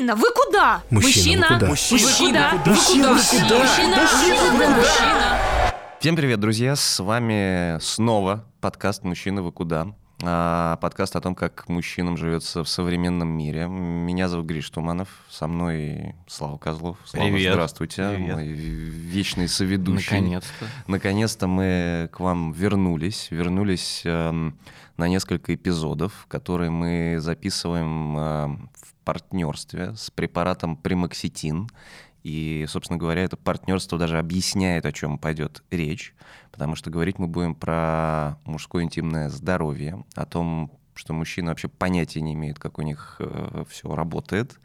Мужчина, вы куда? Мужчина? Мужчина, вы куда? Мужчина, вы куда? Мужчина, Мужчина, мужчина. Всем привет, друзья! С вами снова подкаст «Мужчина, вы куда?». А, Подкаст о том, как мужчинам живется в современном мире. Меня зовут Гриш Туманов, со мной Слава Козлов. Слава, Привет. здравствуйте, Привет. мой вечный соведущий. Наконец-то. Наконец-то мы к вам вернулись. Вернулись эм, на несколько эпизодов, которые мы записываем в партнерстве с препаратом Примоксетин. И, собственно говоря, это партнерство даже объясняет, о чем пойдет речь, потому что говорить мы будем про мужское интимное здоровье, о том, что мужчины вообще понятия не имеют, как у них все работает,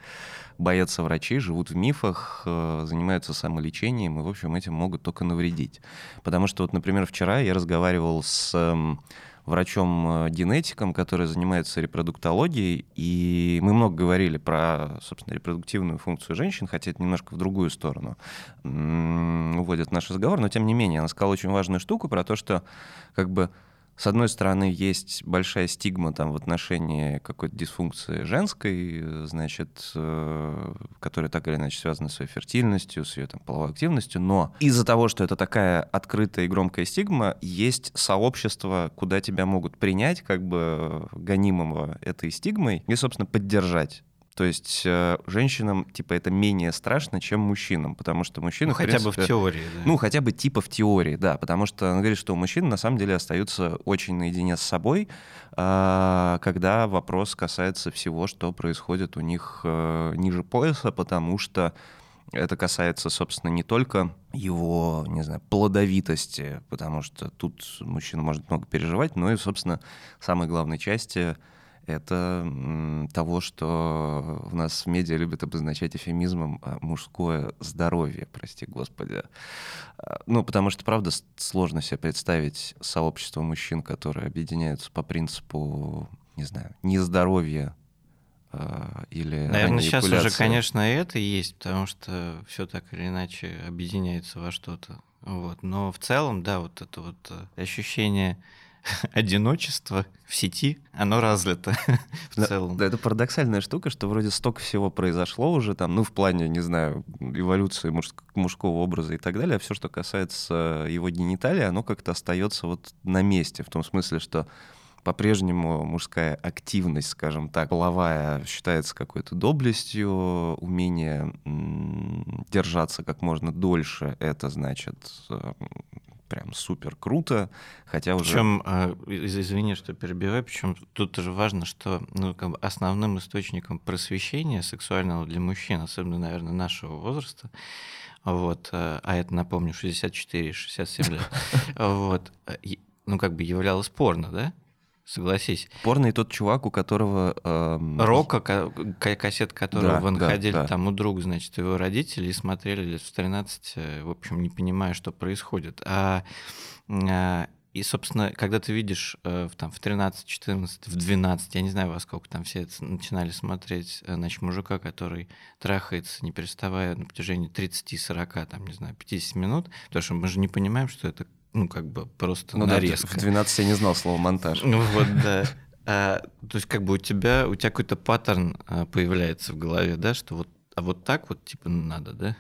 боятся врачей, живут в мифах, э, занимаются самолечением, и, в общем, этим могут только навредить. Потому что, вот, например, вчера я разговаривал с эм, врачом-генетиком, который занимается репродуктологией, и мы много говорили про, собственно, репродуктивную функцию женщин, хотя это немножко в другую сторону уводит наш разговор, но тем не менее, она сказала очень важную штуку про то, что как бы с одной стороны, есть большая стигма там, в отношении какой-то дисфункции женской, э, значит, э, которая так или иначе связана с ее фертильностью, с ее там, половой активностью, но из-за того, что это такая открытая и громкая стигма, есть сообщество, куда тебя могут принять как бы гонимого этой стигмой и, собственно, поддержать. То есть э, женщинам, типа, это менее страшно, чем мужчинам, потому что мужчины, Ну, хотя бы в принципе, теории, да. ну, хотя бы типа в теории, да, потому что он говорит, что у мужчин на самом деле остаются очень наедине с собой, а, когда вопрос касается всего, что происходит у них э, ниже пояса, потому что это касается, собственно, не только его, не знаю, плодовитости, потому что тут мужчина может много переживать, но и, собственно, самой главной части это того, что в нас в медиа любят обозначать эфемизмом а, мужское здоровье, прости господи. А, Ну, потому что, правда, сложно себе представить сообщество мужчин, которые объединяются по принципу, не знаю, нездоровья а, или Наверное, сейчас уже, конечно, и это есть, потому что все так или иначе объединяется во что-то. Вот. Но в целом, да, вот это вот э, ощущение одиночества в сети, оно развито в Да, целом. Да, это парадоксальная штука, что вроде столько всего произошло уже там, ну, в плане, не знаю, эволюции мужск- мужского образа и так далее, а все, что касается его гениталии, оно как-то остается вот на месте, в том смысле, что по-прежнему мужская активность, скажем так, половая считается какой-то доблестью, умение держаться как можно дольше, это значит э, прям супер круто, хотя уже... Причем, из- извини, что перебиваю, причем тут тоже важно, что ну, как бы основным источником просвещения сексуального для мужчин, особенно, наверное, нашего возраста, вот, э, а это, напомню, 64-67 лет, вот, ну, как бы являлось порно, да? Согласись. Порно и тот чувак, у которого... эм, Рока, ка- ка- кассет которого Да, вы да, находили да. там у друга, значит, его родители, и смотрели лет в 13, э, в общем, не понимая, что происходит. А, а, и, собственно, когда ты видишь э, в, там, в 13, 14, в 12, я не знаю, во сколько там все это начинали смотреть, э, значит, мужика, который трахается, не переставая на протяжении 30, 40, там, не знаю, 50 минут, потому что мы же не понимаем, что это, ну, как бы просто Ну да, нарезка. в 12 я не знал слова монтаж. Ну вот, да. А, то есть как бы у тебя, у тебя какой-то паттерн а, появляется в голове, да, что вот, а вот так вот типа надо, да?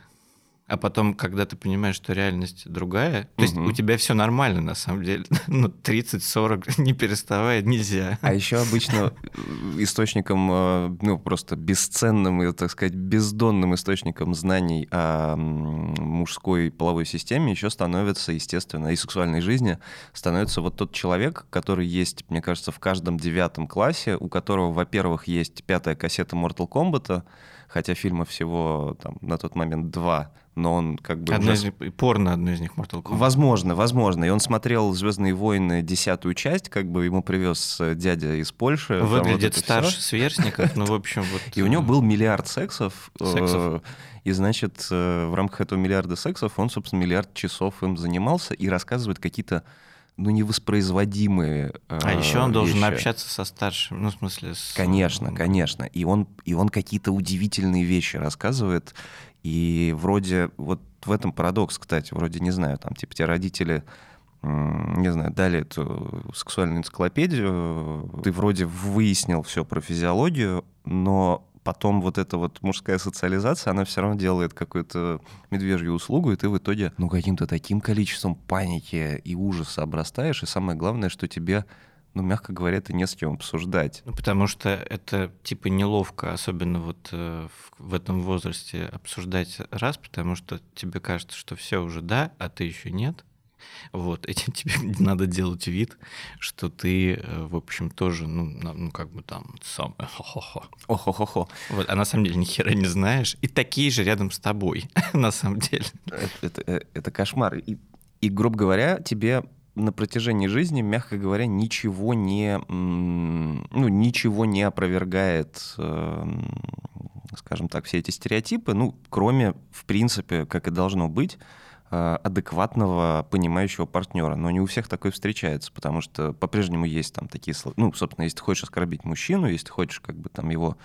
А потом, когда ты понимаешь, что реальность другая, то есть Мгм. у тебя все нормально на самом деле, ну 30-40 не переставая нельзя. А еще обычно э, источником, э, ну, просто бесценным и, так сказать, бездонным источником знаний о мужской половой системе еще становится, естественно, и сексуальной жизни, становится вот тот человек, который есть, мне кажется, в каждом девятом классе, у которого, во-первых, есть пятая кассета Mortal Kombat, хотя фильма всего там на тот момент два, но он как бы Одно уже из порно одно из них Mortal Kombat. Возможно, возможно. И он смотрел Звездные войны десятую часть, как бы ему привез э, дядя из Польши. вот Выглядит это старше всё. сверстников, ну, в общем, вот... И у него был миллиард сексов. э, Сексов. И, значит, э, в рамках этого миллиарда сексов он, собственно, миллиард часов им занимался и рассказывает какие-то, ну, невоспроизводимые А еще он должен вещи. общаться со старшим, ну, в смысле... С... Конечно, конечно. И он, и он какие-то удивительные вещи рассказывает. И вроде, вот в этом парадокс, кстати, вроде, не знаю, там, типа, тебе родители не знаю, дали эту сексуальную энциклопедию, ты вроде выяснил все про физиологию, но потом вот эта вот мужская социализация, она все равно делает какую-то медвежью услугу, и ты в итоге, ну, каким-то таким количеством паники и ужаса обрастаешь, и самое главное, что тебе ну, мягко говоря, это не с кем обсуждать. Ну, потому что это, типа, неловко, особенно вот э, в, в этом возрасте обсуждать раз, потому что тебе кажется, что все уже да, а ты еще нет. Вот, этим тебе надо делать вид, что ты, э, в общем, тоже, ну, ну как бы там, самое хо-хо-хо. О-хо-хо-хо. Вот, а на самом деле ни хера не знаешь, и такие же рядом с тобой, на самом деле. Это, это, э, это кошмар. И, и, грубо говоря, тебе на протяжении жизни, мягко говоря, ничего не, ну, ничего не опровергает, эм, скажем так, все эти стереотипы, ну, кроме, в принципе, как и должно быть, э, адекватного, понимающего партнера. Но не у всех такое встречается, потому что по-прежнему есть там такие... Ну, собственно, если ты хочешь оскорбить мужчину, если ты хочешь как бы там его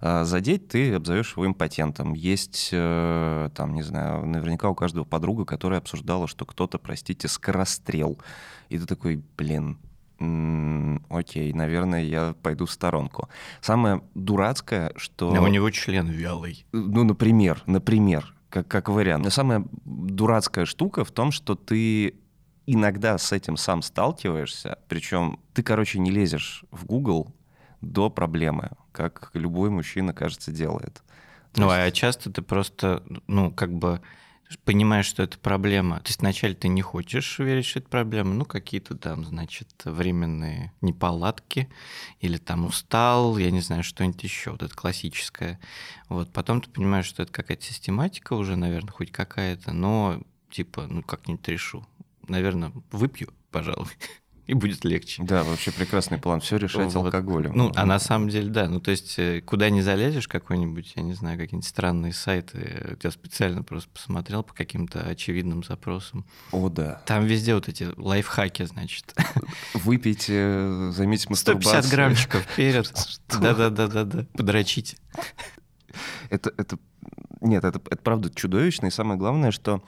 задеть, ты обзовешь его импотентом. Есть, э, там, не знаю, наверняка у каждого подруга, которая обсуждала, что кто-то, простите, скорострел. И ты такой, блин, окей, наверное, я пойду в сторонку. Самое дурацкое, что... Но у него член вялый. Ну, например, например, как, как вариант. Но самая дурацкая штука в том, что ты иногда с этим сам сталкиваешься, причем ты, короче, не лезешь в Google до проблемы, как любой мужчина, кажется, делает. То ну, есть... а часто ты просто, ну, как бы понимаешь, что это проблема. То есть вначале ты не хочешь верить, что это проблема, ну, какие-то там, значит, временные неполадки, или там устал, я не знаю, что-нибудь еще, вот это классическое. Вот, потом ты понимаешь, что это какая-то систематика уже, наверное, хоть какая-то, но, типа, ну, как-нибудь решу. Наверное, выпью, пожалуй и будет легче. Да, вообще прекрасный план. Все решать вот. алкоголем. Ну, а на самом деле, да. Ну, то есть, э, куда не залезешь, какой-нибудь, я не знаю, какие-нибудь странные сайты, я специально просто посмотрел по каким-то очевидным запросам. О, да. Там везде вот эти лайфхаки, значит. Выпейте, займите мастурбацию. 150 граммчиков вперед. Да-да-да-да-да. Подрочите. Это, это нет, это, это правда чудовищно, и самое главное, что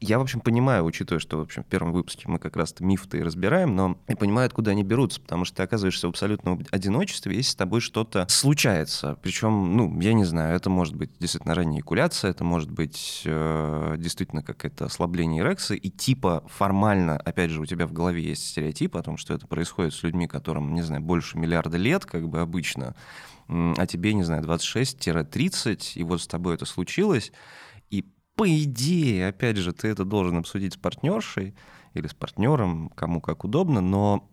я, в общем, понимаю, учитывая, что, в общем, в первом выпуске мы как раз мифы и разбираем, но я понимаю, откуда они берутся, потому что ты оказываешься в абсолютном одиночестве, если с тобой что-то случается. Причем, ну, я не знаю, это может быть действительно ранняя экуляция, это может быть э, действительно какое-то ослабление эрекции, и типа формально, опять же, у тебя в голове есть стереотип о том, что это происходит с людьми, которым, не знаю, больше миллиарда лет, как бы обычно, а тебе, не знаю, 26-30, и вот с тобой это случилось, по идее, опять же, ты это должен обсудить с партнершей или с партнером, кому как удобно, но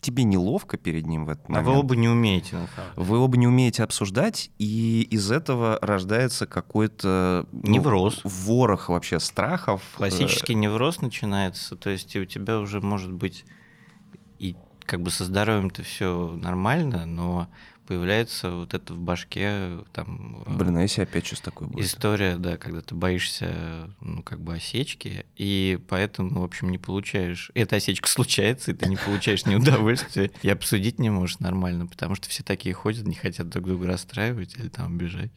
тебе неловко перед ним в этот момент. А вы оба не умеете, на самом деле. Вы оба не умеете обсуждать, и из этого рождается какой-то... Ну, невроз. Ворох вообще страхов. Классический невроз начинается, то есть у тебя уже может быть и как бы со здоровьем-то все нормально, но появляется вот это в башке там... Блин, а если опять что-то такое будет? История, да, когда ты боишься, ну, как бы осечки, и поэтому, в общем, не получаешь... Эта осечка случается, и ты не получаешь ни удовольствия, и обсудить не можешь нормально, потому что все такие ходят, не хотят друг друга расстраивать или там обижать.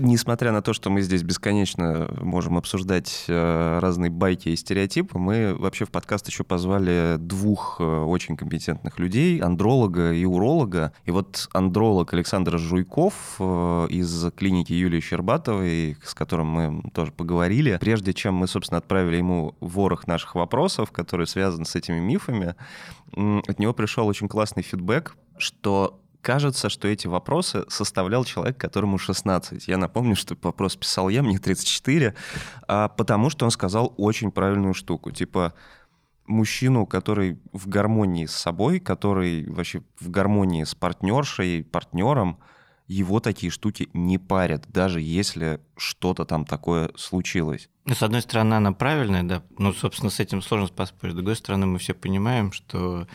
Несмотря на то, что мы здесь бесконечно можем обсуждать э, разные байки и стереотипы, мы вообще в подкаст еще позвали двух э, очень компетентных людей, андролога и уролога. И вот андролог Александр Жуйков э, из клиники Юлии Щербатовой, с которым мы тоже поговорили, прежде чем мы, собственно, отправили ему ворох наших вопросов, которые связаны с этими мифами, от него пришел очень классный фидбэк, что кажется, что эти вопросы составлял человек, которому 16. Я напомню, что вопрос писал я, мне 34, а потому что он сказал очень правильную штуку. Типа, мужчину, который в гармонии с собой, который вообще в гармонии с партнершей, партнером, его такие штуки не парят, даже если что-то там такое случилось. Ну, с одной стороны, она правильная, да, ну, собственно, с этим сложно поспорить. С другой стороны, мы все понимаем, что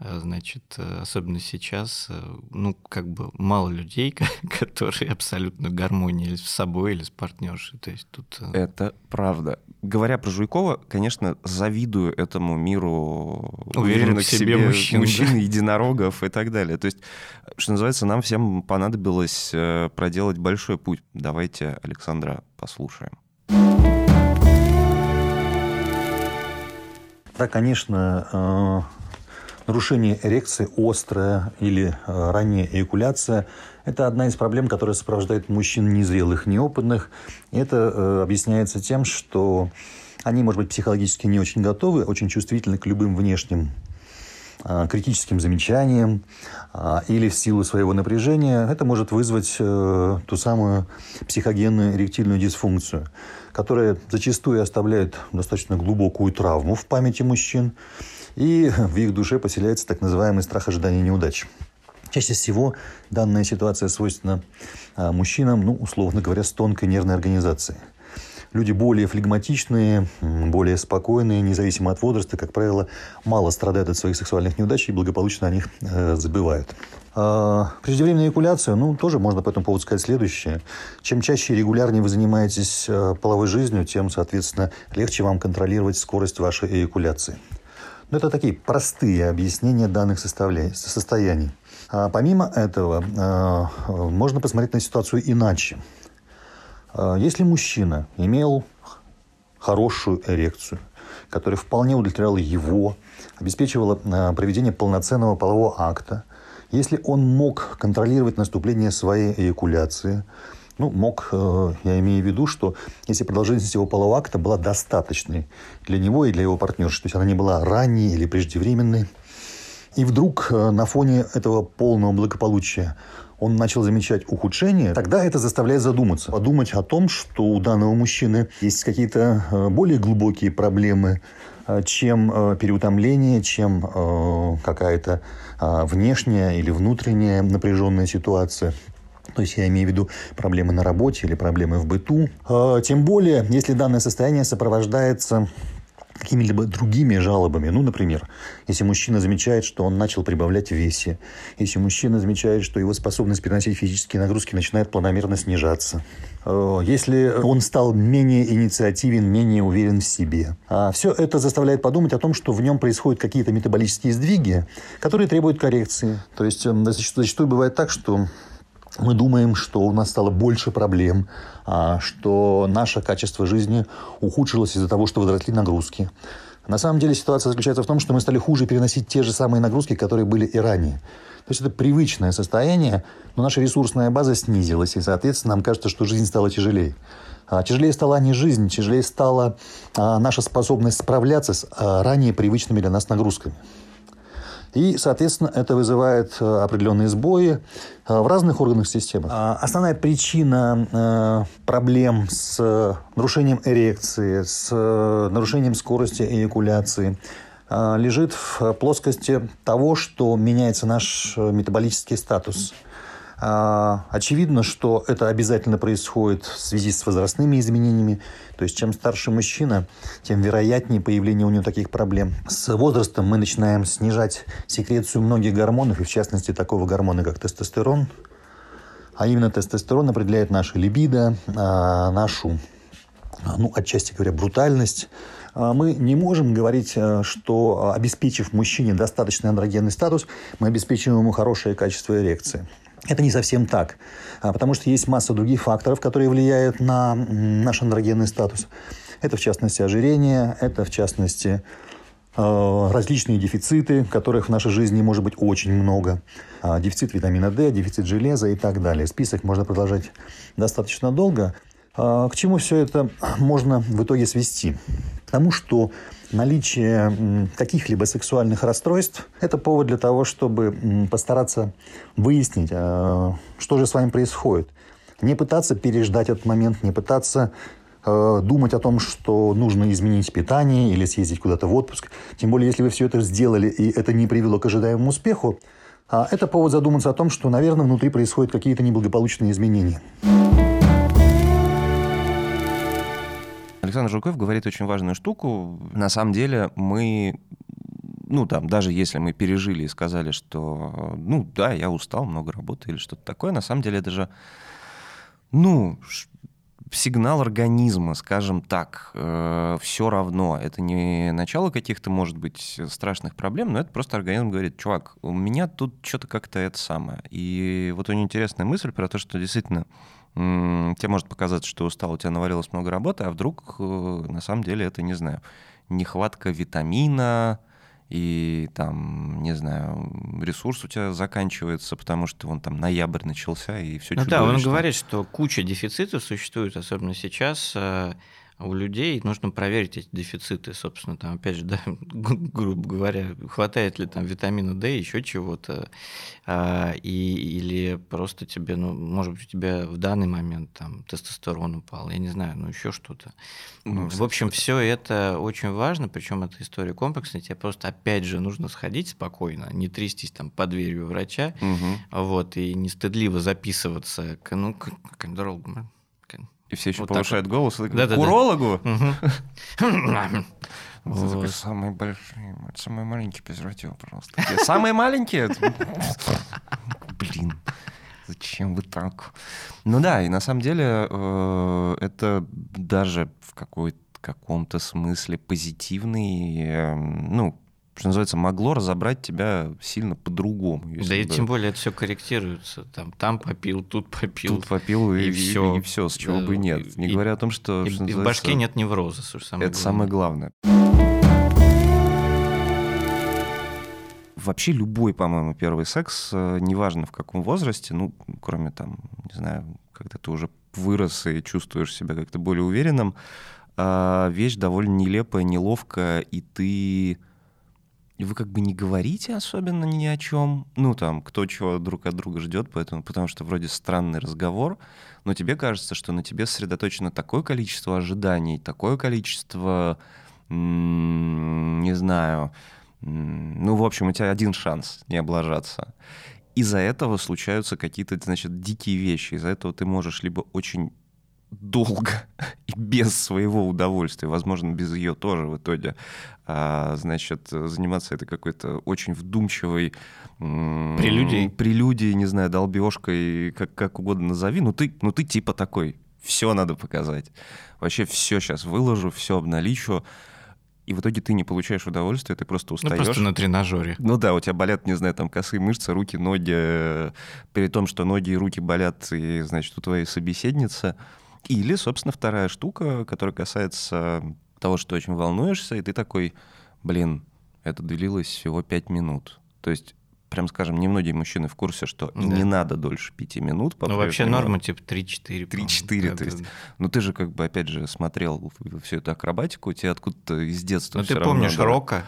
значит, э, особенно сейчас, э, ну, как бы мало людей, которые абсолютно гармонии с собой или с партнершей. То есть тут... Это правда. Говоря про Жуйкова, конечно, завидую этому миру уверенных в себе, себе мужчин, мужчин да? единорогов и так далее. То есть, что называется, нам всем понадобилось проделать большой путь. Давайте Александра послушаем. Да, конечно, нарушение эрекции, острая или э, ранняя эякуляция – это одна из проблем, которая сопровождает мужчин незрелых, неопытных. Это э, объясняется тем, что они, может быть, психологически не очень готовы, очень чувствительны к любым внешним критическим замечанием а, или в силу своего напряжения, это может вызвать э, ту самую психогенную эректильную дисфункцию, которая зачастую оставляет достаточно глубокую травму в памяти мужчин, и в их душе поселяется так называемый страх ожидания неудач. Чаще всего данная ситуация свойственна мужчинам, ну, условно говоря, с тонкой нервной организацией – люди более флегматичные, более спокойные, независимо от возраста, как правило, мало страдают от своих сексуальных неудач и благополучно о них э, забывают. А преждевременная эякуляция, ну, тоже можно по этому поводу сказать следующее. Чем чаще и регулярнее вы занимаетесь э, половой жизнью, тем, соответственно, легче вам контролировать скорость вашей эякуляции. Но это такие простые объяснения данных состояний. А помимо этого, э, можно посмотреть на ситуацию иначе. А, если мужчина имел хорошую эрекцию, которая вполне удовлетворяла его, обеспечивала а, проведение полноценного полового акта, если он мог контролировать наступление своей эякуляции, ну, мог, э, я имею в виду, что если продолжительность его полового акта была достаточной для него и для его партнерши, то есть она не была ранней или преждевременной, и вдруг э, на фоне этого полного благополучия он начал замечать ухудшение, тогда это заставляет задуматься. Подумать о том, что у данного мужчины есть какие-то э, более глубокие проблемы, э, чем э, переутомление, чем какая-то внешняя или внутренняя напряженная ситуация. То есть я имею в виду проблемы на работе или проблемы в быту. Тем более, если данное состояние сопровождается какими-либо другими жалобами. Ну, например, если мужчина замечает, что он начал прибавлять в весе, если мужчина замечает, что его способность переносить физические нагрузки начинает планомерно снижаться, э, если он стал менее инициативен, менее уверен в себе. А все это заставляет подумать о том, что в нем происходят какие-то метаболические сдвиги, которые требуют коррекции. То есть э, зачастую бывает так, что мы думаем, что у нас стало больше проблем, что наше качество жизни ухудшилось из-за того, что возросли нагрузки. На самом деле ситуация заключается в том, что мы стали хуже переносить те же самые нагрузки, которые были и ранее. То есть это привычное состояние, но наша ресурсная база снизилась, и, соответственно, нам кажется, что жизнь стала тяжелее. А тяжелее стала не жизнь, тяжелее стала а, наша способность справляться с ранее привычными для нас нагрузками. И, соответственно, это вызывает э, определенные сбои э, в разных органах системы. А основная причина э, проблем с нарушением эрекции, с нарушением скорости эякуляции лежит в плоскости того, что меняется наш метаболический статус – очевидно, что это обязательно происходит в связи с возрастными изменениями. То есть, чем старше мужчина, тем вероятнее появление у него таких проблем. С возрастом мы начинаем снижать секрецию многих гормонов, и в частности такого гормона, как тестостерон. А именно тестостерон определяет наше либидо, а, нашу, ну, отчасти говоря, брутальность, а, мы не можем говорить, э, что обеспечив мужчине достаточный андрогенный статус, мы обеспечиваем ему хорошее качество эрекции. Это не совсем так, а, потому что есть масса других факторов, которые влияют на наш андрогенный статус. Это, в частности, ожирение, это, в частности, а, различные дефициты, которых в нашей жизни может быть очень много. А, дефицит витамина D, дефицит железа и так далее. Список можно продолжать достаточно долго. К чему все это можно в итоге свести? К тому, что наличие каких-либо сексуальных расстройств – это повод для того, чтобы постараться выяснить, а, что же с вами происходит. Не пытаться переждать этот момент, не пытаться а, думать о том, что нужно изменить питание или съездить куда-то в отпуск. Тем более, если вы все это сделали, и это не привело к ожидаемому успеху, а, это повод задуматься о том, что, наверное, внутри происходят какие-то неблагополучные изменения. Александр Жуков говорит очень важную штуку. На самом деле мы ну, там, даже если мы пережили и сказали, что, ну, да, я устал, много работы или что-то такое, на самом деле это же, ну, сигнал организма, скажем так, э, все равно. Это не начало каких-то, может быть, страшных проблем, но это просто организм говорит, чувак, у меня тут что-то как-то это самое. И вот очень интересная мысль про то, что действительно тебе может показаться, что устал, у тебя навалилось много работы, а вдруг э, на самом деле это, не знаю, нехватка витамина и там, не знаю, ресурс у тебя заканчивается, потому что вон там ноябрь начался, и все Ну да, он говорит, что куча дефицитов существует, особенно сейчас, э, у людей нужно проверить эти дефициты, собственно, там, опять же, да, грубо говоря, хватает ли там витамина D, еще чего-то, а, и, или просто тебе, ну, может быть, у тебя в данный момент там тестостерон упал, я не знаю, ну, еще что-то. Ну, в общем, все это очень важно, причем эта история комплексная, тебе просто, опять же, нужно сходить спокойно, не трястись там под дверью врача, угу. вот, и не стыдливо записываться, к, ну, к, к дорогу, и все еще вот повышают вот. голос. Да, к урологу? Вот. Самые большие, самые маленькие презервативы, пожалуйста. Самые маленькие? Блин, зачем вы так? Ну да, и на самом деле э, это даже в какой-то каком-то смысле позитивный, эм, ну, что называется, могло разобрать тебя сильно по-другому. Да и тем более это все корректируется. Там, там попил, тут попил. Тут попил, и, и, все. И, и все, с чего да, бы нет. Не и, говоря о том, что... И, что и в башке нет невроза, самое Это самое главное. Вообще любой, по-моему, первый секс, э, неважно в каком возрасте, ну, кроме там, не знаю, когда ты уже вырос и чувствуешь себя как-то более уверенным, а, вещь довольно нелепая, неловкая, и ты и вы как бы не говорите особенно ни о чем. Ну, там, кто чего друг от друга ждет, поэтому, потому что вроде странный разговор, но тебе кажется, что на тебе сосредоточено такое количество ожиданий, такое количество, не знаю, ну, в общем, у тебя один шанс не облажаться. Из-за этого случаются какие-то, значит, дикие вещи. Из-за этого ты можешь либо очень долго и без своего удовольствия, возможно, без ее тоже в итоге, а, значит, заниматься это какой-то очень вдумчивой прелюдией, прелюдией, не знаю, долбежкой, как, как угодно назови, ну ты, ну ты типа такой, все надо показать. Вообще все сейчас выложу, все обналичу и в итоге ты не получаешь удовольствия, ты просто устаешь. Ну, просто на тренажере. Ну да, у тебя болят, не знаю, там косые мышцы, руки, ноги, при том, что ноги и руки болят, и, значит, у твоей собеседницы, или, собственно, вторая штука, которая касается того, что очень волнуешься, и ты такой, блин, это длилось всего пять минут. То есть прям скажем, немногие мужчины в курсе, что да. не надо дольше пяти минут. Ну, вообще норма типа 3-4. 3-4, то есть. Ну, ты же как бы, опять же, смотрел всю эту акробатику, тебе откуда-то из детства Ну, ты помнишь равно, Рока?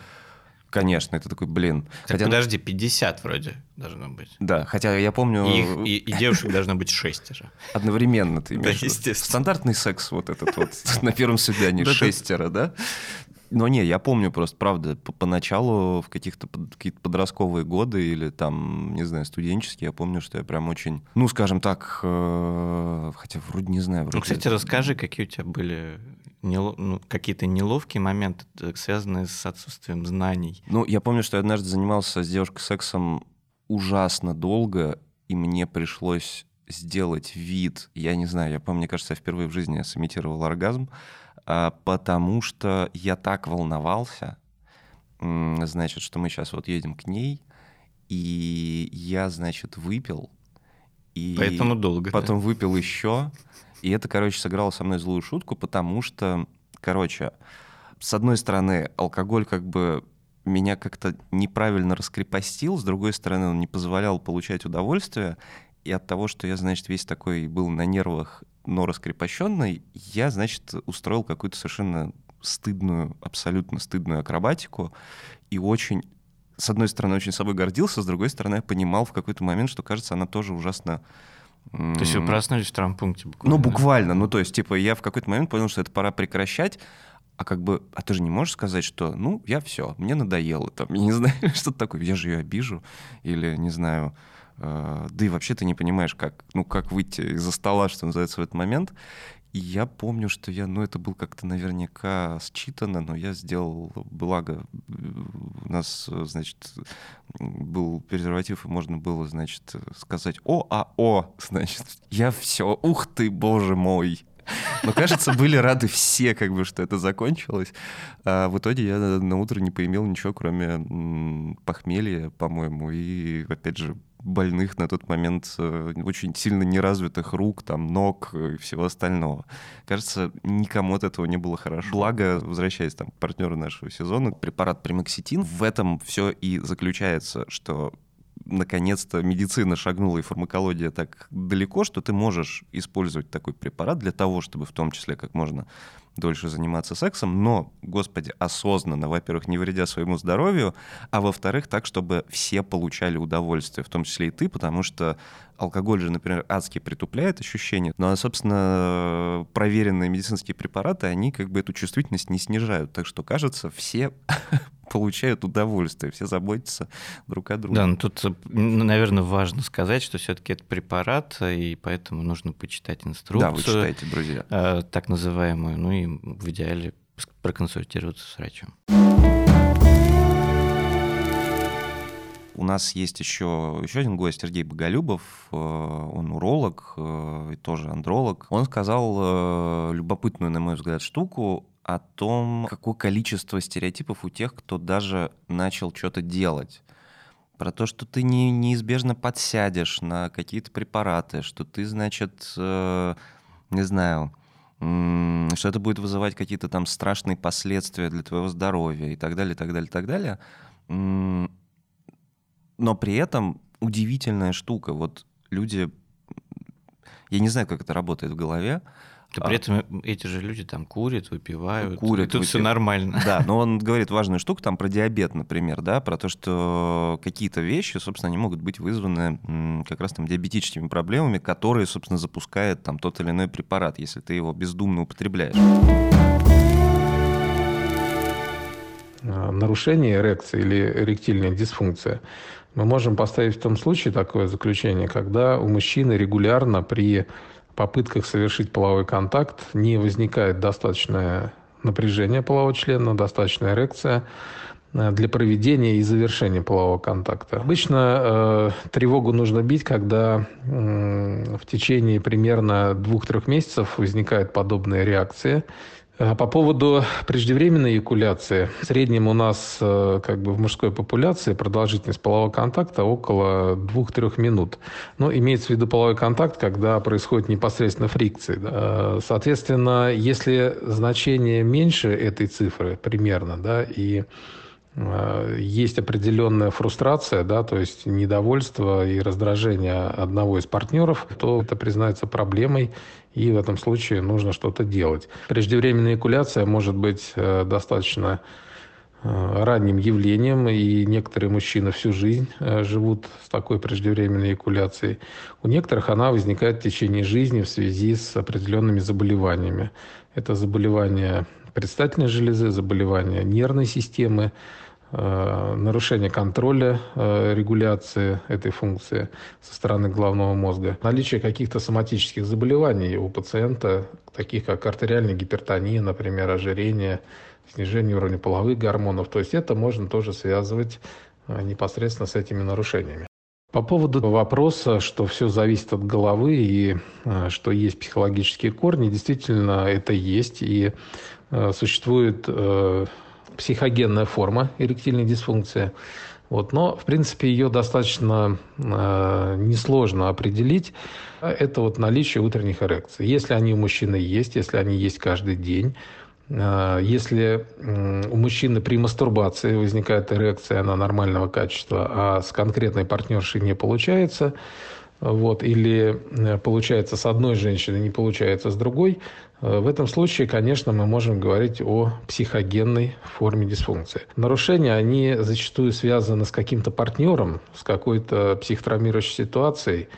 Конечно, это такой, блин. Так, хотя... подожди, 50 вроде должно быть. Да, хотя я помню... И, их, и, и девушек должно быть шестеро. Одновременно ты имеешь Да, естественно. Стандартный секс вот этот вот на первом свидании, шестеро, да? Но не, я помню просто, правда, поначалу в каких-то какие подростковые годы или там, не знаю, студенческие, я помню, что я прям очень, ну, скажем так, э, хотя вроде не знаю. Вроде... Ну, кстати, расскажи, какие у тебя были нело... ну, какие-то неловкие моменты, связанные с отсутствием знаний. Ну, я помню, что я однажды занимался с девушкой сексом ужасно долго, и мне пришлось сделать вид, я не знаю, я помню, мне кажется, я впервые в жизни сымитировал оргазм, а, потому что я так волновался, значит, что мы сейчас вот едем к ней, и я, значит, выпил, и Поэтому долго. Потом да? выпил еще, и это, короче, сыграло со мной злую шутку, потому что, короче, с одной стороны, алкоголь как бы меня как-то неправильно раскрепостил, с другой стороны, он не позволял получать удовольствие, и от того, что я, значит, весь такой был на нервах, но раскрепощенный, я, значит, устроил какую-то совершенно стыдную, абсолютно стыдную акробатику, и очень, с одной стороны, очень собой гордился, с другой стороны, я понимал в какой-то момент, что, кажется, она тоже ужасно то есть вы проснулись в травмпункте буквально? Ну, буквально. Ну, то есть, типа, я в какой-то момент понял, что это пора прекращать, а как бы, а ты же не можешь сказать, что, ну, я все, мне надоело, там, я не знаю, что такое, я же ее обижу, или, не знаю, э, да и вообще ты не понимаешь, как, ну, как выйти из-за стола, что называется, в этот момент. И я помню, что я, ну, это был как-то наверняка считано, но я сделал, благо, у нас, значит, был презерватив, и можно было, значит, сказать «О, а, о!» Значит, я все, ух ты, боже мой! Но, кажется, были рады все, как бы, что это закончилось. А в итоге я на утро не поимел ничего, кроме похмелья, по-моему, и, опять же, больных на тот момент, э, очень сильно неразвитых рук, там, ног и всего остального. Кажется, никому от этого не было хорошо. Благо, возвращаясь там, к партнеру нашего сезона, препарат примоксетин, в этом все и заключается, что наконец-то медицина шагнула и фармакология так далеко, что ты можешь использовать такой препарат для того, чтобы в том числе как можно дольше заниматься сексом, но, господи, осознанно, во-первых, не вредя своему здоровью, а во-вторых, так, чтобы все получали удовольствие, в том числе и ты, потому что алкоголь же, например, адски притупляет ощущения, но, собственно, проверенные медицинские препараты, они как бы эту чувствительность не снижают. Так что, кажется, все получают удовольствие, все заботятся друг о друге. Да, ну тут, наверное, важно сказать, что все-таки это препарат, и поэтому нужно почитать инструкцию. Да, вы читаете, друзья. Э, так называемую, ну и в идеале проконсультироваться с врачом. У нас есть еще, еще один гость, Сергей Боголюбов, э, он уролог э, и тоже андролог. Он сказал любопытную, на мой взгляд, штуку о том, какое количество стереотипов у тех, кто даже начал что-то делать. Про то, что ты не, неизбежно подсядешь на какие-то препараты, что ты, значит, э, не знаю, что это будет вызывать какие-то там страшные последствия для твоего здоровья и так далее, и так далее, и так далее но при этом удивительная штука. Вот люди, я не знаю, как это работает в голове. Да при а этом эти же люди там курят, выпивают. Курят, и тут выпив... все нормально. Да, но он говорит важную штуку там про диабет, например, да, про то, что какие-то вещи, собственно, они могут быть вызваны как раз там диабетическими проблемами, которые, собственно, запускает там тот или иной препарат, если ты его бездумно употребляешь. А, нарушение эрекции или эректильная дисфункция мы можем поставить в том случае такое заключение, когда у мужчины регулярно при попытках совершить половой контакт не возникает достаточное напряжение полового члена, достаточная эрекция э, для проведения и завершения полового контакта. Обычно э, тревогу нужно бить, когда э, в течение примерно двух-трех месяцев возникает подобная реакция, по поводу преждевременной эякуляции. В среднем у нас э, как бы в мужской популяции продолжительность полового контакта около 2-3 минут. Но имеется в виду половой контакт, когда происходит непосредственно фрикции. Да. Э, соответственно, если значение меньше этой цифры примерно, да, и есть определенная фрустрация, да, то есть недовольство и раздражение одного из партнеров, то это признается проблемой и в этом случае нужно что-то делать. Преждевременная экуляция может быть э, достаточно э, ранним явлением, и некоторые мужчины всю жизнь э, живут с такой преждевременной экуляцией. У некоторых она возникает в течение жизни в связи с определенными заболеваниями. Это заболевания предстательной железы, заболевания нервной системы, Э, нарушение контроля э, регуляции этой функции со стороны головного мозга, наличие каких-то соматических заболеваний у пациента, таких как артериальная гипертония, например, ожирение, снижение уровня половых гормонов. То есть это можно тоже связывать э, непосредственно с этими нарушениями. По поводу вопроса, что все зависит от головы и что есть психологические корни, действительно это есть. И существует психогенная форма эректильной дисфункции. Вот, но, в принципе, ее достаточно э, несложно определить. Это вот наличие утренних эрекций. Если они у мужчины есть, если они есть каждый день, э, если э, у мужчины при мастурбации возникает эрекция, она нормального качества, а с конкретной партнершей не получается, вот, или э, получается с одной женщиной, не получается с другой, э, в этом случае, конечно, мы можем говорить о психогенной форме дисфункции. Нарушения, они зачастую связаны с каким-то партнером, с какой-то психотравмирующей ситуацией.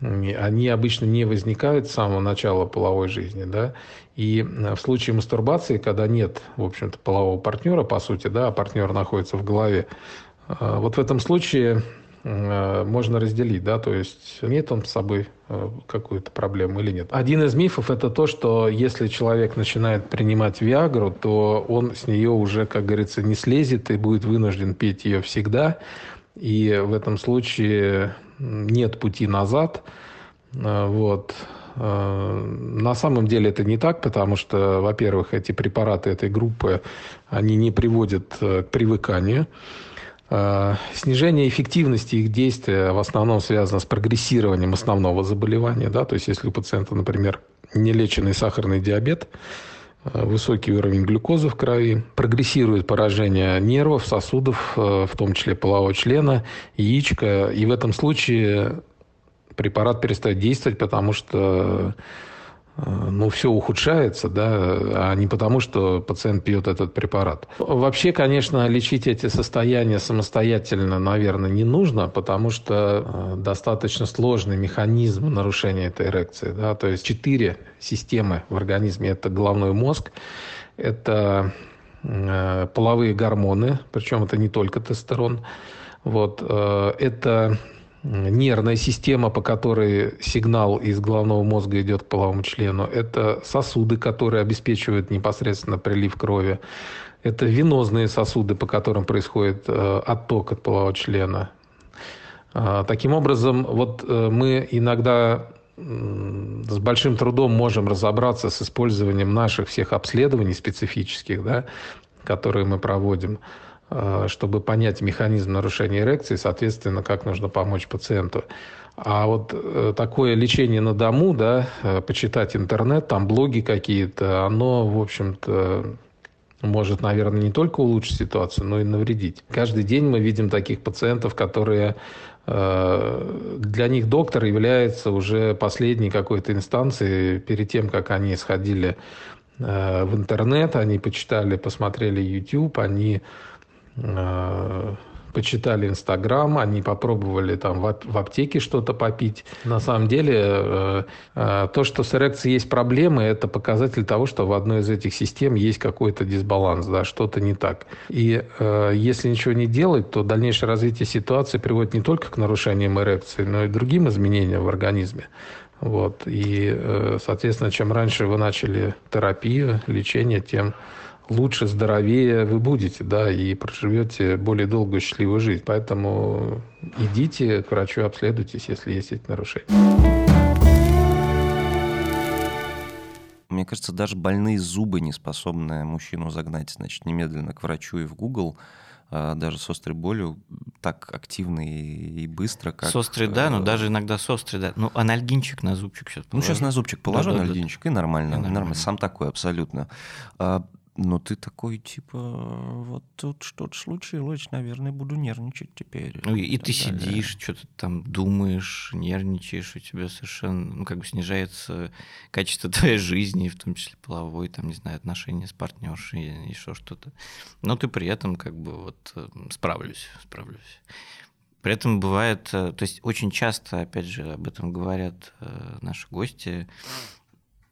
Они обычно не возникают с самого начала половой жизни. Да? И э, в случае мастурбации, когда нет, в общем-то, полового партнера, по сути, да, а партнер находится в голове, вот в этом случае Э, можно разделить, да, то есть имеет он с собой э, какую-то проблему или нет. Один из мифов это то, что если человек начинает принимать Виагру, то он с нее уже, как говорится, не слезет и будет вынужден пить ее всегда. И в этом случае нет пути назад. Э, вот. На самом деле это не так, потому что, во-первых, эти препараты этой группы, они не приводят к привыканию. Э, снижение эффективности их действия в основном связано с прогрессированием основного заболевания. Да? То есть, если у пациента, например, нелеченный сахарный диабет, э, высокий уровень глюкозы в крови, прогрессирует поражение нервов, сосудов, э, в том числе полового члена, яичка. И в этом случае препарат перестает действовать, потому что ну, все ухудшается, да, а не потому, что пациент пьет этот препарат. Вообще, конечно, лечить эти состояния самостоятельно, наверное, не нужно, потому что э, достаточно сложный механизм нарушения этой эрекции, да, то есть четыре системы в организме. Это головной мозг, это э, половые гормоны, причем это не только тестостерон, вот, э, это нервная система, по которой сигнал из головного мозга идет к половому члену. Это сосуды, которые обеспечивают непосредственно прилив крови. Это венозные сосуды, по которым происходит э, отток от полового члена. Э, таким образом, вот э, мы иногда с большим трудом можем разобраться с использованием наших всех обследований специфических, да, которые мы проводим. Э, чтобы понять механизм нарушения эрекции, соответственно, как нужно помочь пациенту. А вот э, такое лечение на дому, да, э, почитать интернет, там блоги какие-то, оно, в общем-то, может, наверное, не только улучшить ситуацию, но и навредить. Каждый день мы видим таких пациентов, которые для них доктор является уже последней какой-то инстанцией перед тем, как они сходили в интернет, они почитали, посмотрели YouTube, они почитали Инстаграм, они попробовали там в аптеке что-то попить. На самом деле, э, э, то, что с эрекцией есть проблемы, это показатель того, что в одной из этих систем есть какой-то дисбаланс, да, что-то не так. И если ничего не делать, то дальнейшее развитие ситуации приводит не только к нарушениям эрекции, но и другим изменениям в организме. Вот. И, соответственно, чем раньше вы начали терапию, лечение, тем лучше, здоровее вы будете, да, и проживете более долгую счастливую жизнь. Поэтому идите к врачу, обследуйтесь, если есть эти нарушения. Мне кажется, даже больные зубы не способны мужчину загнать, значит, немедленно к врачу и в Google, а, даже с острой болью, так активно и, быстро, как... С острой, да, но э, даже иногда с острой, да. Ну, анальгинчик на зубчик сейчас положу. Ну, сейчас на зубчик положу, да, анальгинчик, да, да. и нормально, и нормально. нормально. Сам такой, абсолютно. Но ты такой, типа, вот тут что-то случилось, наверное, буду нервничать теперь. Ну, и, и ты далее. сидишь, что-то там думаешь, нервничаешь, у тебя совершенно, ну, как бы снижается качество твоей жизни, в том числе половой, там, не знаю, отношения с партнершей, еще что-то. Но ты при этом, как бы, вот, э, справлюсь, справлюсь. При этом бывает, э, то есть очень часто, опять же, об этом говорят э, наши гости,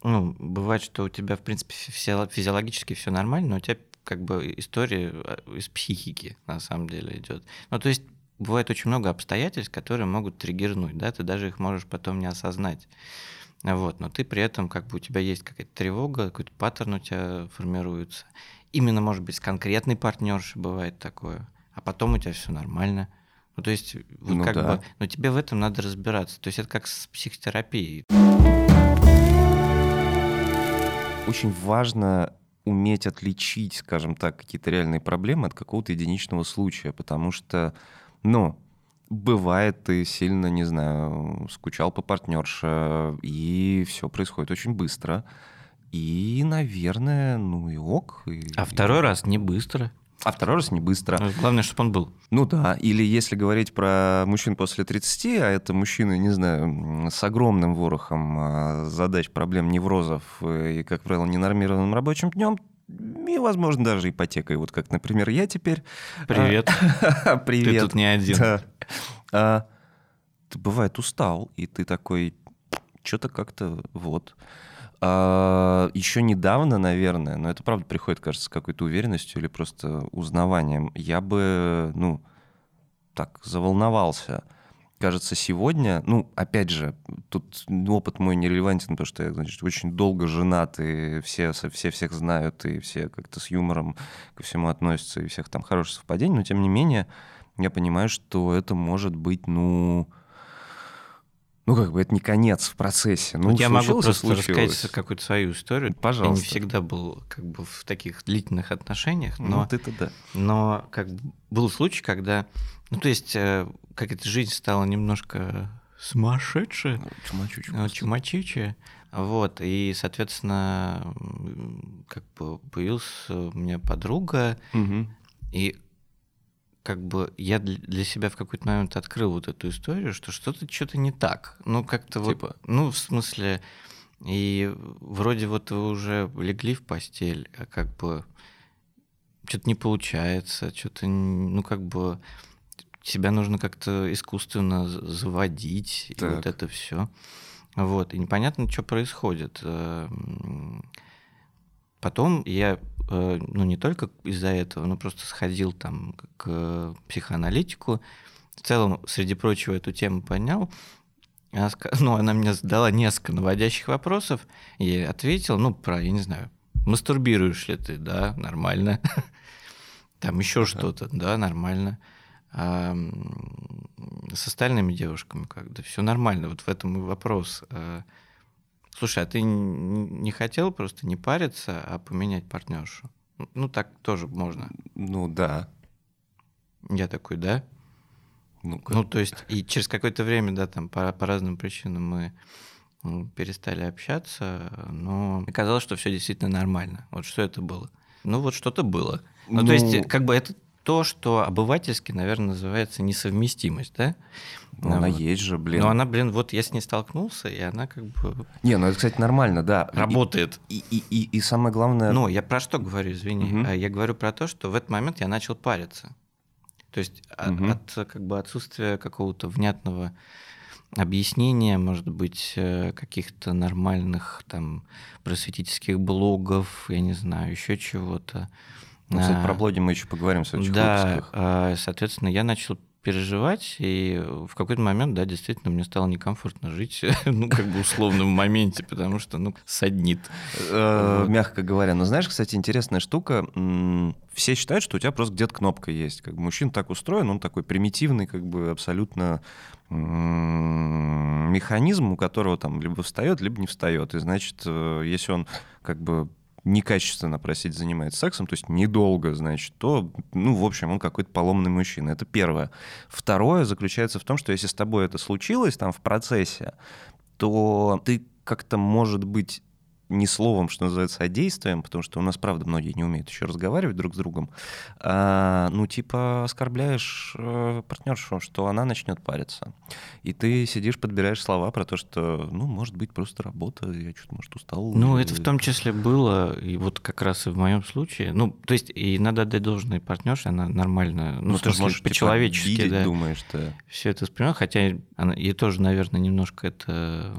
ну, бывает, что у тебя, в принципе, физиологически все нормально, но у тебя как бы история а, из психики на самом деле идет. Ну, то есть бывает очень много обстоятельств, которые могут триггернуть, да, ты даже их можешь потом не осознать. Вот, но ты при этом, как бы у тебя есть какая-то тревога, какой-то паттерн у тебя формируется. Именно, может быть, с конкретной партнершей бывает такое, а потом у тебя все нормально. Ну, то есть, вот ну, как да. бы, но тебе в этом надо разбираться. То есть это как с психотерапией очень важно уметь отличить, скажем так, какие-то реальные проблемы от какого-то единичного случая, потому что, ну, бывает, ты сильно, не знаю, скучал по партнерше, и все происходит очень быстро. И, наверное, ну и ок. И, а второй раз не быстро. А второй раз не быстро. Ну, главное, чтобы он был. Ну да, или если говорить про мужчин после 30, а это мужчины, не знаю, с огромным ворохом а, задач, проблем, неврозов и, как правило, ненормированным рабочим днем, и, возможно, даже ипотекой. Вот как, например, я теперь. Привет. Привет. Ты тут не один. Да. А, ты бывает устал, и ты такой, что-то как-то вот. А, еще недавно, наверное, но это правда приходит, кажется, с какой-то уверенностью или просто узнаванием, я бы, ну, так заволновался. Кажется, сегодня, ну, опять же, тут опыт мой нерелевантен, потому что я, значит, очень долго женат, и все, все всех знают, и все как-то с юмором ко всему относятся, и всех там хороших совпадений, но тем не менее я понимаю, что это может быть, ну, Ну, как бы это не конец в процессе. Ну, Вот я могу просто случилось. рассказать какую-то свою историю. Пожалуйста. Я не всегда был как бы в таких длительных отношениях, Ну, но, ты-то да. но как бы был случай, когда, ну то есть, э, как эта жизнь стала немножко сумасшедшая, ну, чумачичая, вот, и, соответственно, как бы появилась у меня подруга, Мгм. и как бы я для себя в какой-то момент открыл вот эту историю, что что-то что-то не так. Ну, как-то вот, Типа? ну, в смысле, и вроде вот вы уже легли в постель, а как бы что-то не получается, что-то, ну, как бы себя нужно как-то искусственно заводить, и вот Так. это все. Вот, и непонятно, что происходит. Э, Потом я, э, ну, не только из-за этого, но просто сходил там к психоаналитику. В целом, среди прочего, эту тему поднял. Она, ну, она мне задала несколько наводящих вопросов, и я ответил, ну, про, я не знаю, мастурбируешь ли ты, да, нормально. Там еще что-то, да, нормально. А, с остальными девушками как да все нормально. Вот в этом и вопрос. Слушай, а ты не хотел просто не париться, а поменять партнершу? Ну, так тоже можно. Ну, да. Я такой, да? Ну, Ну, то есть, и через какое-то время, да, там по, по разным причинам мы перестали общаться, но оказалось, что все действительно нормально. Вот что это было? Ну, вот что-то было. Ну, то есть, Ну- как бы это то, что обывательски, наверное, называется несовместимость, да? ну, она вот. есть же, блин. Но она, блин, вот я с ней столкнулся, и она как бы Не, ну это, кстати, нормально, да. Работает. И, и, и, и самое главное... Ну, я про что говорю, извини? А Я говорю про то, что в этот момент я начал париться. То есть от, Мгм. от, как бы отсутствия какого-то внятного объяснения, может быть, э, каких-то нормальных там просветительских блогов, я не знаю, еще чего-то. Ну, кстати, А, про блоги мы еще поговорим в следующих да, выпусках. а, соответственно, я начал переживать, и в какой-то момент, да, действительно, мне стало некомфортно жить, ну, как бы условно в моменте, потому что, ну, саднит. Э. Мягко говоря. Но знаешь, кстати, интересная штука. Все считают, что у тебя просто где-то кнопка есть. Как бы мужчина так устроен, он такой примитивный, как бы абсолютно механизм, у которого там либо встает, либо не встает. И значит, э, если он как бы некачественно, простите, занимается сексом, то есть недолго, значит, то, ну, в общем, он какой-то поломанный мужчина. Это первое. Второе заключается в том, что если с тобой это случилось там в процессе, то ты как-то, может быть, не словом, что называется, а действием, потому что у нас, правда, многие не умеют еще разговаривать друг с другом, а, ну, типа, оскорбляешь э, партнершу, что она начнет париться. И ты сидишь, подбираешь слова про то, что, ну, может быть, просто работа, я что-то, может, устал. Ну, и- это в том числе было, и вот как раз и в моем случае. Ну, то есть, и надо отдать должное партнерше, она нормально, ну, Ну, ты же можешь, типа, по-человечески, видеть, да, думаешь ты. все это воспринимала, хотя она, ей тоже, наверное, немножко это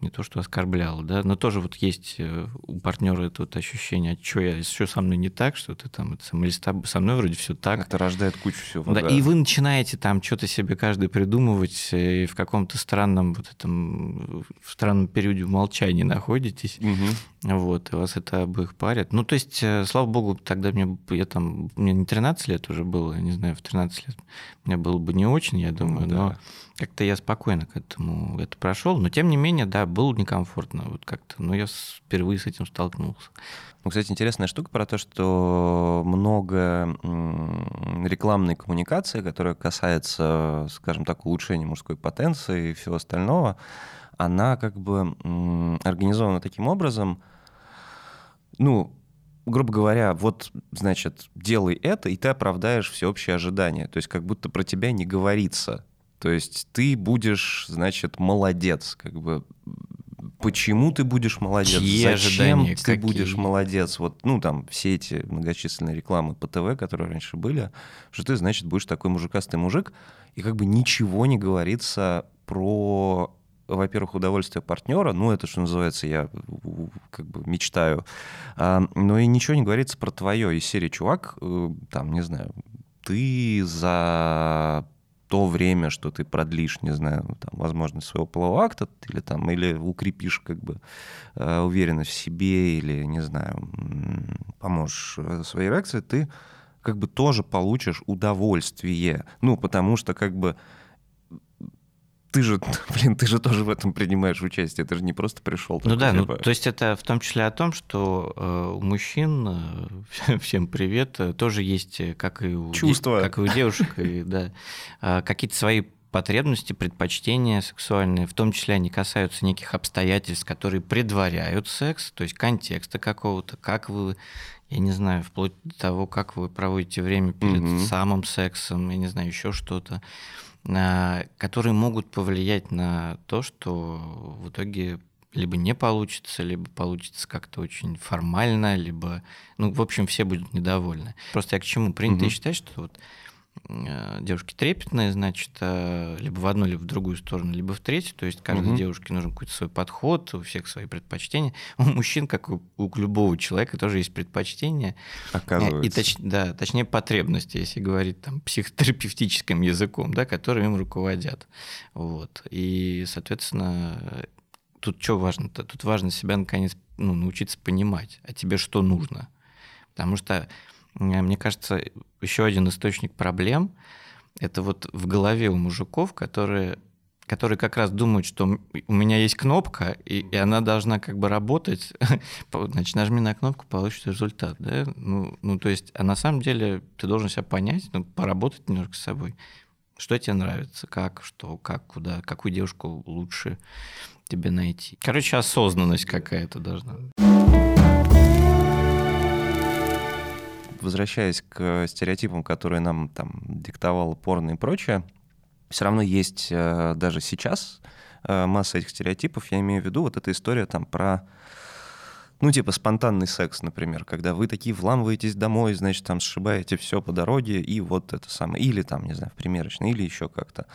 не то, что оскорбляло, да, но тоже вот есть э, у партнера это вот ощущение, а что я, что со мной не так, что ты там, это, или со мной вроде все так, Это рождает кучу всего. да, да. и вы начинаете там что-то себе каждый придумывать, э, и в каком-то странном вот этом в странном периоде молчания находитесь. Мгм. Вот, и вас это обоих парит. Ну, то есть, э, слава богу, тогда мне, я там, мне не 13 лет уже было, я не знаю, в 13 лет мне было бы не очень, я думаю, Ну, но да. Как-то я спокойно к этому это прошел. Но, тем не менее, да, было некомфортно вот как-то, но я впервые с этим столкнулся. Ну, кстати, интересная штука про то, что много рекламной коммуникации, которая касается, скажем так, улучшения мужской потенции и всего остального, она как бы организована таким образом, ну, грубо говоря, вот, значит, делай это, и ты оправдаешь всеобщие ожидания. То есть как будто про тебя не говорится. То есть ты будешь, значит, молодец, как бы почему ты будешь молодец, Чьи зачем ты какие? будешь молодец. Вот, ну, там, все эти многочисленные рекламы по ТВ, которые раньше были, что ты, значит, будешь такой мужикастый мужик, и как бы ничего не говорится про во-первых, удовольствие партнера, ну, это, что называется, я как бы мечтаю, А, но и ничего не говорится про твое из серии, чувак, э, там, не знаю, ты за то время, что ты продлишь, не знаю, там, возможность своего полового акта, или там, или укрепишь как бы э, уверенность в себе, или, не знаю, поможешь э, своей эрекции, ты как бы тоже получишь удовольствие. Ну, потому что как бы ты же, блин, ты же тоже в этом принимаешь участие, ты же не просто пришел. Ну да, ну, типа, то есть это в том числе о том, что э, у мужчин, э, всем привет, э, тоже есть, э, как и у, де- Чувства. как и у девушек, и, да, э, какие-то свои потребности, предпочтения сексуальные, в том числе они касаются неких обстоятельств, которые предваряют секс, то есть контекста какого-то, как вы, я не знаю, вплоть до того, как вы проводите время перед самым сексом, я не знаю, еще что-то, а, которые могут повлиять на то, что в итоге либо не получится, либо получится как-то очень формально, либо, ну, в общем, все будут недовольны. Просто я к чему? Принято Мгм. считать, что вот э, девушки трепетные, значит, э, либо в одну, либо в другую сторону, либо в третью. То есть каждой Мгм. девушке нужен какой-то свой подход, у всех свои предпочтения. У мужчин, как у, у любого человека, тоже есть предпочтения. оказывается. И точ- да, точнее потребности, если говорить там психотерапевтическим языком, да, которые им руководят. Вот. И, соответственно, тут что важно-то? Тут важно себя наконец ну, научиться понимать, а тебе что нужно. Потому что, э, мне кажется, еще один источник проблем это вот в голове у мужиков, которые которые как раз думают, что у меня есть кнопка, и, и она должна как бы работать. Значит, нажми на кнопку, получишь результат. Да? Ну, ну, то есть, а на самом деле ты должен себя понять, ну, поработать немножко с собой. Что тебе нравится, как, что, как, куда, какую девушку лучше тебе найти. Короче, осознанность какая-то должна. Возвращаясь к стереотипам, которые нам там диктовало порно и прочее, все равно есть э, даже сейчас э, масса этих стереотипов. Я имею в виду вот эта история там про ну, типа спонтанный секс, например, когда вы такие вламываетесь домой, значит, там сшибаете все по дороге, и вот это самое. Или там, не знаю, в примерочной, или еще как-то.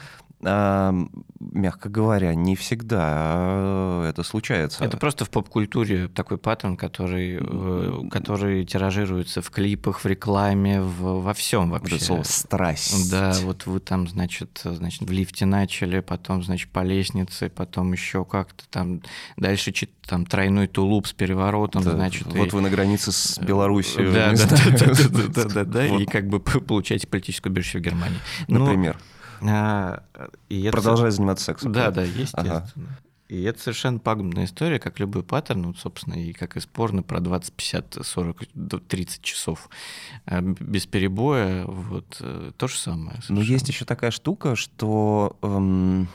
А, мягко говоря, не всегда а, это случается. Это просто в поп-культуре такой паттерн, который, э, который тиражируется в клипах, в рекламе, в, во всем вообще. это слово «страсть». Да, вот вы там, значит, значит, в лифте начали, потом, значит, по лестнице, потом еще как-то там дальше там тройной тулуп с переворотом, Да, значит. вот и- вы на границе с Белоруссией. Да, да, да, да, да, да, да, и как бы получаете политическое убежище в Германии. Ну, Например. А, и это- Продолжай заниматься сексом. Да, да, естественно. Ага. И это совершенно пагубная история, как любой паттерн, вот, собственно, и как и спорно про 20, 50, 40, до 30 часов э, без перебоя, вот, э, то же самое. Но совершенно. есть еще такая штука, что, эм,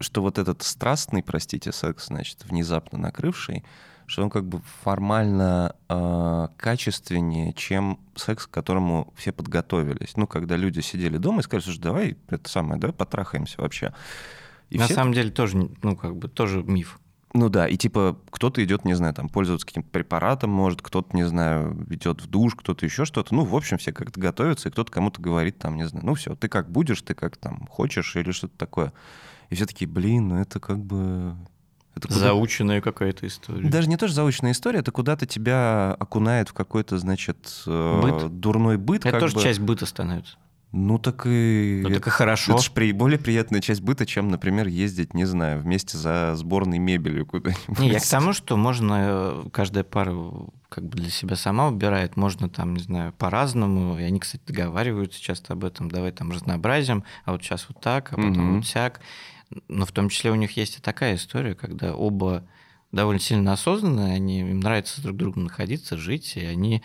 что вот этот страстный, простите, секс, значит, внезапно накрывший, что он как бы формально э, качественнее, чем секс, к которому все подготовились. Ну, когда люди сидели дома и сказали, слушай, давай это самое, давай потрахаемся вообще. И На самом деле тоже, ну, как бы, тоже миф. Ну да, и типа кто-то идет, не знаю, там пользоваться каким-то препаратом, может, кто-то, не знаю, идет в душ, кто-то еще что-то. Ну, в общем, все как-то готовятся, и кто-то кому-то говорит, там, не знаю, ну все, ты как будешь, ты как там хочешь или что-то такое. И все такие, блин, ну это как бы... Это куда- Заученная какая-то история. Даже не тоже заученная история, это куда-то тебя окунает в какой-то, значит, э, Быт? дурной быт. это тоже бы. часть быта становится. Ну так и... Ну, так и хорошо. Это же при... более приятная часть быта, чем, например, ездить, не знаю, вместе за сборной мебелью куда-нибудь. Не, я к тому, что можно, э, каждая пара как бы для себя сама выбирает, можно там, не знаю, по-разному, и они, кстати, договариваются часто об этом, давай там разнообразием, а вот сейчас вот так, а потом Мгм. вот сяк. Но в том числе у них есть и такая история, когда оба довольно сильно осознанные, они, им нравится друг другу находиться, жить, и они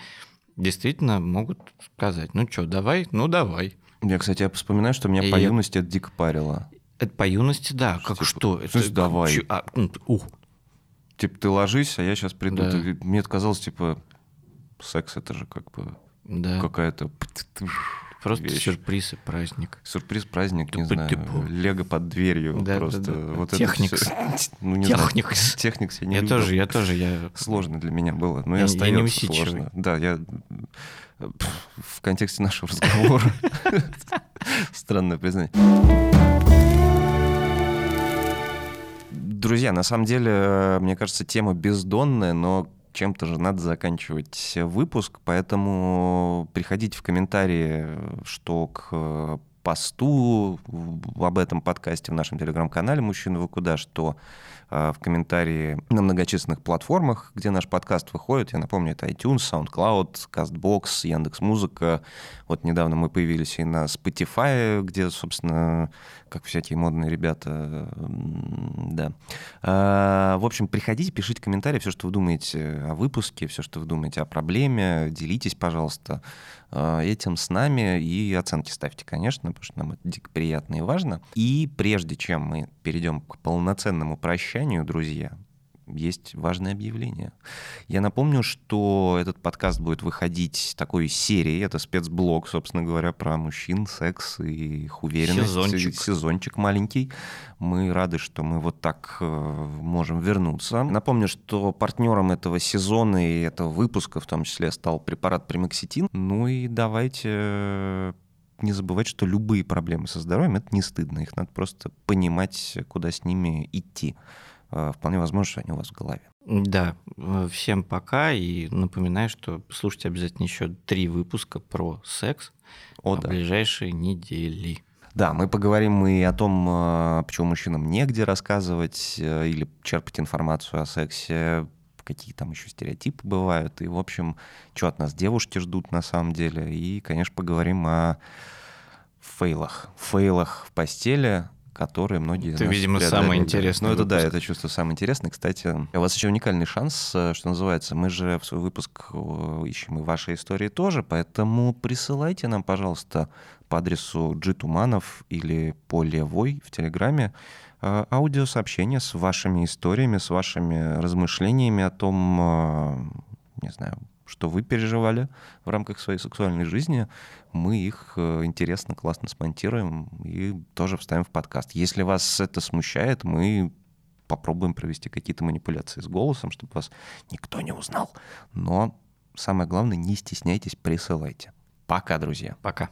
действительно могут сказать, ну что, давай, ну давай. Я, кстати, я вспоминаю, что меня И по я- юности это дико парило. Это по юности, да, как Типа, что? Это давай? чё- а, ух, Типа, ты ложись, а я сейчас приду. Да. Ты- Мне казалось, типа, секс это же как бы да. какая-то Просто вещь. сюрприз и праздник. сюрприз, праздник, не знаю, лего под дверью. Да, просто да, да. вот это Техникс. всё. Ну, не знаю. Техникс. Техникс я не Я любил. тоже, я тоже, я... Сложно для меня было, но Я и я не сложно. Да, я в контексте нашего разговора. Странное признание. Друзья, на самом деле, э, мне кажется, тема бездонная, но чем-то же надо заканчивать выпуск, поэтому приходите в комментарии, что к э, посту об этом подкасте в нашем телеграм-канале «Мужчина, вы куда?», что э, в комментарии на многочисленных платформах, где наш подкаст выходит. Я напомню, это iTunes, SoundCloud, CastBox, Яндекс.Музыка. Вот недавно мы появились и на Spotify, где, собственно, как всякие модные ребята, да. А, в общем, приходите, пишите комментарии, все, что вы думаете о выпуске, все, что вы думаете о проблеме, делитесь, пожалуйста, а, этим с нами и оценки ставьте, конечно, потому что нам это дико приятно и важно. И прежде чем мы перейдем к полноценному прощанию, друзья, есть важное объявление. Я напомню, что этот подкаст будет выходить такой серией. Это спецблог, собственно говоря, про мужчин, секс и их уверенность. Сезончик. Сезончик маленький. Мы рады, что мы вот так э, можем вернуться. Напомню, что партнером этого сезона и этого выпуска в том числе стал препарат Примакситин. Ну и давайте э, не забывать, что любые проблемы со здоровьем — это не стыдно. Их надо просто понимать, куда с ними идти. Э, вполне возможно, что они у вас в голове. Да, э, всем пока. И напоминаю, что слушайте обязательно еще три выпуска про секс О, да. ближайшие недели. Да, мы поговорим и о том, э, почему мужчинам негде рассказывать или черпать информацию о сексе, какие там еще стереотипы бывают, и, в общем, что от нас девушки ждут на самом деле. И, конечно, поговорим о фейлах. Фейлах в постели, которые многие Это, видимо, самый интересный Ну, это да, выпуск. это чувство самое интересное. Кстати, у вас еще уникальный шанс, э, что называется. Мы же в свой выпуск ищем и ваши истории тоже, поэтому присылайте нам, пожалуйста, по адресу Джитуманов или по Левой в Телеграме э, аудиосообщения с вашими историями, с вашими размышлениями о том, э, не знаю, что вы переживали в рамках своей сексуальной жизни, мы их э, интересно, классно смонтируем и тоже вставим в подкаст. Если вас это смущает, мы попробуем провести какие-то манипуляции с голосом, чтобы вас никто не узнал. Но самое главное, не стесняйтесь, присылайте. Пока, друзья. Пока.